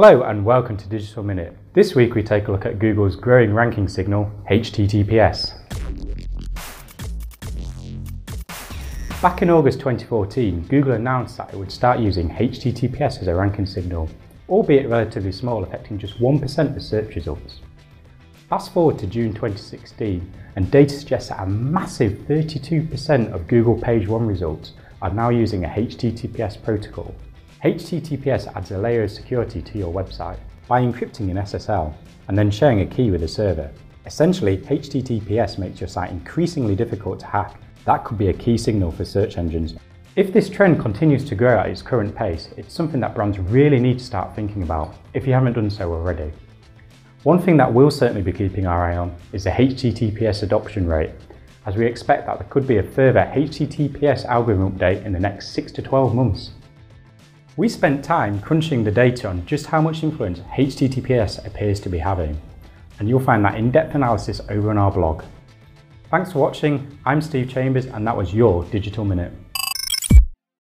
Hello and welcome to Digital Minute. This week we take a look at Google's growing ranking signal, HTTPS. Back in August 2014, Google announced that it would start using HTTPS as a ranking signal, albeit relatively small, affecting just 1% of search results. Fast forward to June 2016, and data suggests that a massive 32% of Google Page 1 results are now using a HTTPS protocol. HTTPS adds a layer of security to your website by encrypting an SSL and then sharing a key with a server. Essentially, HTTPS makes your site increasingly difficult to hack. That could be a key signal for search engines. If this trend continues to grow at its current pace, it's something that brands really need to start thinking about, if you haven't done so already. One thing that we'll certainly be keeping our eye on is the HTTPS adoption rate, as we expect that there could be a further HTTPS algorithm update in the next 6 to 12 months. We spent time crunching the data on just how much influence HTTPS appears to be having, and you'll find that in-depth analysis over on our blog. Thanks for watching, I'm Steve Chambers and that was your Digital Minute.